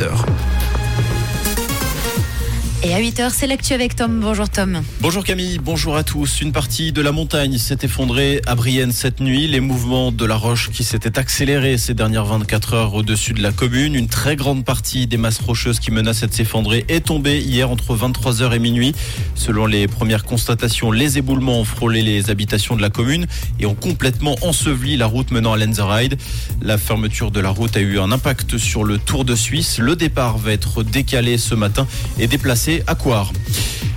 7h. Et à 8h, c'est l'actu avec Tom. Bonjour Tom. Bonjour Camille, bonjour à tous. Une partie de la montagne s'est effondrée à Brienne cette nuit. Les mouvements de la roche qui s'étaient accélérés ces dernières 24 heures au-dessus de la commune. Une très grande partie des masses rocheuses qui menaçaient de s'effondrer est tombée hier entre 23h et minuit. Selon les premières constatations, les éboulements ont frôlé les habitations de la commune et ont complètement enseveli la route menant à Lenzerheide. La fermeture de la route a eu un impact sur le Tour de Suisse. Le départ va être décalé ce matin et déplacé à Coire.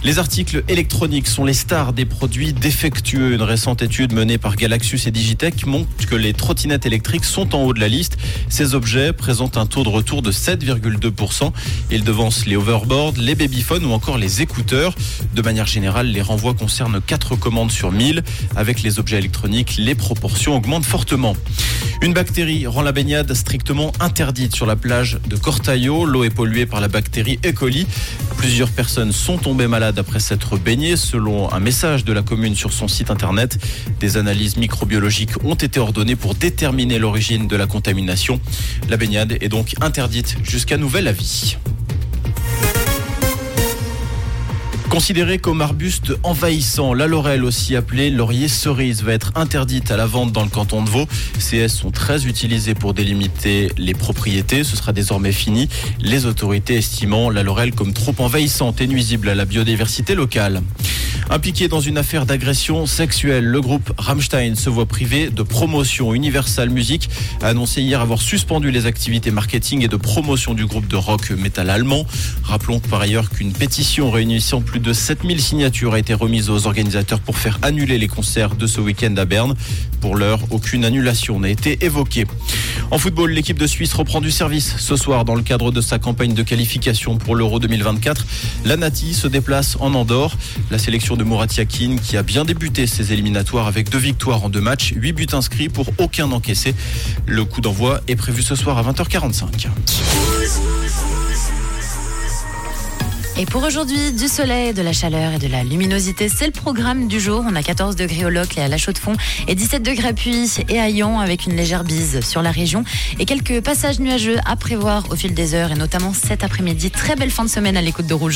Les articles électroniques sont les stars des produits défectueux. Une récente étude menée par Galaxus et Digitech montre que les trottinettes électriques sont en haut de la liste. Ces objets présentent un taux de retour de 7,2%. Ils devancent les overboards, les babyphones ou encore les écouteurs. De manière générale, les renvois concernent 4 commandes sur 1000. Avec les objets électroniques, les proportions augmentent fortement. Une bactérie rend la baignade strictement interdite sur la plage de Cortaio. L'eau est polluée par la bactérie E. coli. Plusieurs personnes sont tombées malades après s'être baignées. Selon un message de la commune sur son site internet, des analyses microbiologiques ont été ordonnées pour déterminer l'origine de la contamination. La baignade est donc interdite jusqu'à nouvel avis. Considéré comme arbuste envahissant, la laurel, aussi appelée laurier cerise, va être interdite à la vente dans le canton de Vaud. Ces sont très utilisées pour délimiter les propriétés. Ce sera désormais fini. Les autorités estimant la laurel comme trop envahissante et nuisible à la biodiversité locale. Impliqué dans une affaire d'agression sexuelle, le groupe Rammstein se voit privé de promotion. Universal Music a annoncé hier avoir suspendu les activités marketing et de promotion du groupe de rock metal allemand. Rappelons par ailleurs qu'une pétition réunissant plus de 7000 signatures a été remise aux organisateurs pour faire annuler les concerts de ce week-end à Berne. Pour l'heure, aucune annulation n'a été évoquée. En football, l'équipe de Suisse reprend du service ce soir dans le cadre de sa campagne de qualification pour l'Euro 2024. La Nati se déplace en Andorre. La sélection de Mourad qui a bien débuté ses éliminatoires avec deux victoires en deux matchs, huit buts inscrits pour aucun encaissé. Le coup d'envoi est prévu ce soir à 20h45. Et pour aujourd'hui, du soleil, de la chaleur et de la luminosité, c'est le programme du jour. On a 14 degrés au Locle et à la Chaux-de-Fonds et 17 degrés à Puy et à Yon avec une légère bise sur la région et quelques passages nuageux à prévoir au fil des heures et notamment cet après-midi. Très belle fin de semaine à l'écoute de Rouge.